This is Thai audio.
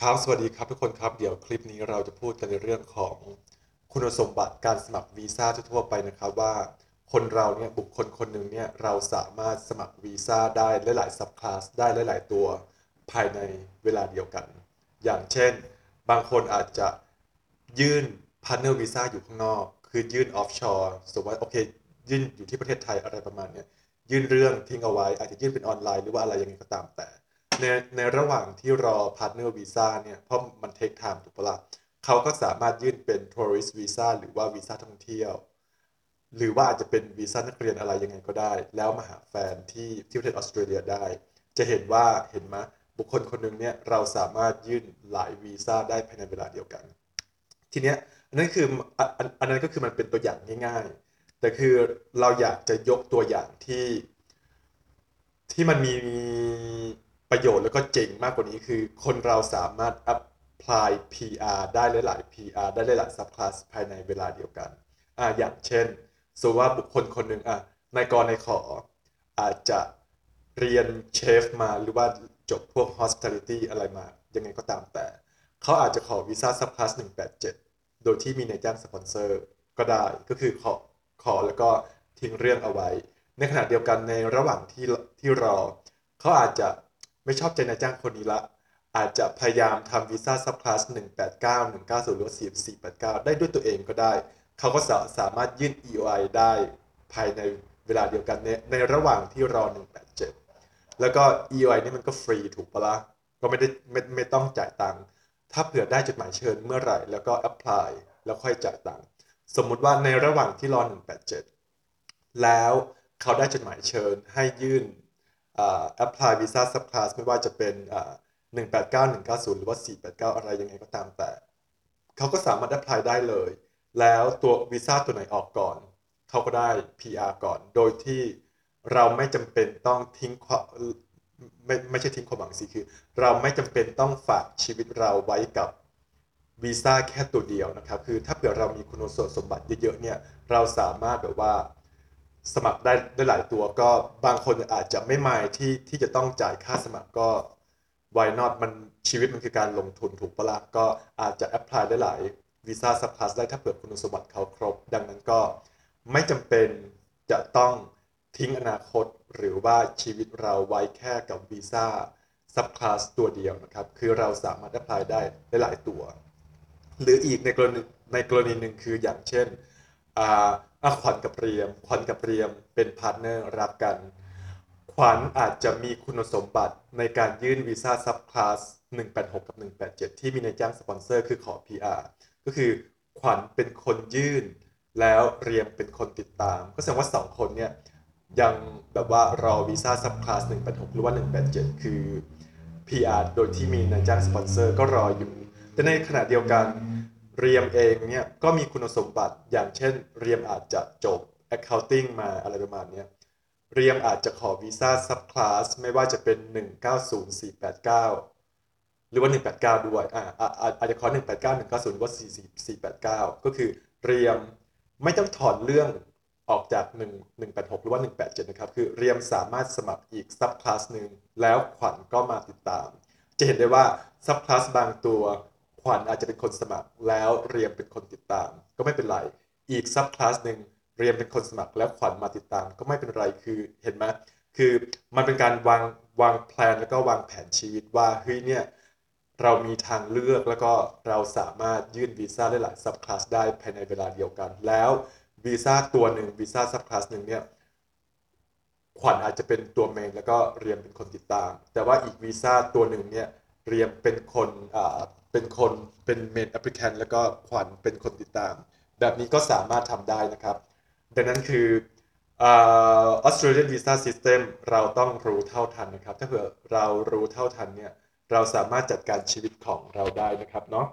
ครับ สวัสดีครับทุกคนครับ เดี๋ยวคลิปนี้เราจะพูดกันในเรื่องของคุณสมบัติการสมัครวีซ่าทั่วไปนะครับว่าคนเราเนี่ยบุคคลคนหนึ่งเนี่ยเราสามารถสมัครวีซ่าได้หลายๆ subclass ได้หลาย ๆ ตัวภายในเวลาเดียวกัน อย่างเช่น บางคนอาจจะยื่น partner visa อยู่ข้างนอก คือยื่น offshore สมมติว่าโอเค ยื่นอยู่ที่ประเทศไทยอะไรประมาณเนี้ยยื่นเรื่องทิ้งเอาไว้อาจจะยื่นเป็นออนไลน์หรือว่าอะไรยังไงก็ตามแต่ ในในระหว่างที่รอพาร์ n เนอร์วีซ่าเนี่ยเพราะมัน take time ถูกปะล่ะเขาก็สามารถยื่นเป็น tourist visa หรือว่าวีซ่าท่องเที่ยว หรือว่าอาจจะเป็นวีซ่านักเรียนอะไรยังไงก็ได้ แล้วมาหาแฟนที่ที่ประเทศออสเตรเลียได้ จะเห็นว่าเห็นไหมบุคคลคนหนึ่งเนี่ยเราสามารถยื่นหลายวีซ่าได้ภายในเวลาเดียวกัน ทีเนี้ยอันนั้นคือออันนั้นก็คือมันเป็นตัวอย่างง่าย ๆ แต่คือเราอยากจะยกตัวอย่างที่ที่มันมี ประโยชน์แล้วก็เจ๋งมากกว่านี้คือ คนเราสามารถ apply PR ได้หลาย ๆ PR ได้หลายๆ subclass ภายในเวลาเดียวกันอ่าอย่างเช่นสมมติว่าบุคคลคนหนึ่งอะนายกรนายขออาจจะเรียนเชฟมาหรือว่าจบพวก hospitality อะไรมา ยังไงก็ตามแต่ เขาอาจจะขอวีซ่า subclass 187 โดยที่มีนายจ้างสปอนเซอร์ก็ได้ก็คือขอขอแล้วก็ทิ้งเรื่องเอาไว้ ในขณะเดียวกันในระหว่างที่ที่รอ เขาอาจจะ ไม่ชอบใจนายจ้างคนนี้ละ อาจจะพยายามทำวีซ่าซับคลาส189 190หรือว่า4489 ได้ด้วยตัวเองก็ได้ เขาก็สาสามารถยื่น EOI ได้ภายในเวลาเดียวกันในในระหว่างที่รอ 187 แล้วก็ EOI นี่มันก็ฟรีถูกปะละ่ะก็ไม่ได้ไม่ไม่ต้องจ่ายตังค์ถ้าเผื่อได้จดหมายเชิญเมื่อไหร่ แล้วก็ apply แล้วค่อยจ่ายตังค์สมมุติว่าในระหว่างที่รอ 187 แล้วเขาได้จดหมายเชิญให้ยื่น apply visa subclass ไม่ว่าจะเป็น189 190 หรือว่า 489 อะไรยังไงก็ตามแต่ เขาก็สามารถ apply ได้เลย แล้วตัววีซ่าตัวไหนออกก่อน เขาก็ได้ PR ก่อน โดยที่เราไม่จำเป็นต้องทิ้งไม่ไม่ใช่ทิ้งความหวังสิคือ เราไม่จำเป็นต้องฝากชีวิตเราไว้กับวีซ่าแค่ตัวเดียวนะครับ คือถ้าเผื่อเรามีคุณสมบัติเยอะๆเนี่ย เราสามารถแบบว่า สมัครได้ได้หลายตัวก็บางคนอาจจะไม่มายที่ที่จะต้องจ่ายค่าสมัครก็ why not มันชีวิตมันคือการลงทุนถูกปะละ่ะก็อาจจะ apply ได้หลายวีซ่าซับคลาสได้ถ้าเผื่อคุณสมบัติเขาครบ ดังนั้นก็ไม่จำเป็นจะต้องทิ้งอนาคตหรือว่าชีวิตเราไว้แค่กับวีซ่าsubclass ตัวเดียวนะครับ คือเราสามารถ apply ได้ได้หลายตัว หรืออีกในกรณีในกรณีหนึ่งคืออย่างเช่น อ่าอะขวัญกับเรียม ขวัญกับเรียมเป็น partner รักกัน ขวัญอาจจะมีคุณสมบัติในการยื่นวีซ่า subclass 186 กับ 187 ที่มีนายจ้างสปอนเซอร์คือขอ PR ก็คือขวัญเป็นคนยื่น แล้วเรียมเป็นคนติดตาม ก็แสดงว่า 2 คนเนี่ยยังแบบว่ารอวีซ่า subclass 186 หรือว่า 187 คือ PR โดยที่มีนายจ้างสปอนเซอร์ก็รออยู่ แต่ในขณะเดียวกัน เรียมเองเนี่ยก็มีคุณสมบัติอย่างเช่น เรียมอาจจะจบ accounting มาอะไรประมาณนี้เรียมอาจจะขอวีซ่า subclass ไม่ว่าจะเป็น 190 489 หรือว่า 189 ด้วยอ่าอาจจะขอ 189 190หรือว่า 489 ก็คือเรียมไม่ต้องถอนเรื่องออกจาก 1 186 หรือว่า 187 นะครับ คือเรียมสามารถสมัครอีกซับคลาสหนึ่งแล้วขวัญก็มาติดตาม จะเห็นได้ว่าซับคลาสบางตัว ขวัญอาจจะเป็นคนสมัครแล้วเรียมเป็นคนติดตาม ก็ไม่เป็นไร อีกซับคลาสหนึ่งเรียมเป็นคนสมัครแล้วขวัญมาติดตาม ก็ไม่เป็นไรคือเห็นไหมคือมันเป็นการวางวางแผนแล้วก็วางแผนชีวิตว่าเฮ้ยเนี่ยเรามีทางเลือกแล้วก็เราสามารถยื่นวีซ่าได้หลาย subclass ได้ภายในเวลาเดียวกัน แล้ววีซ่าตัวหนึ่งวีซ่า subclass หนึ่งเนี่ยขวัญอาจจะเป็นตัว main แล้วก็เรียมเป็นคนติดตาม แต่ว่าอีกวีซ่าตัวหนึ่งเนี่ยเรียมเป็นคนอ่า เป็นคนเป็น main applicant แล้วก็ขวัญเป็นคนติดตาม แบบนี้ก็สามารถทำได้นะครับ ดังนั้นคือ Australian visa systemเราต้องรู้เท่าทันนะครับ ถ้าเผื่อเรารู้เท่าทันเนี่ยเราสามารถจัดการชีวิตของเราได้นะครับเนาะ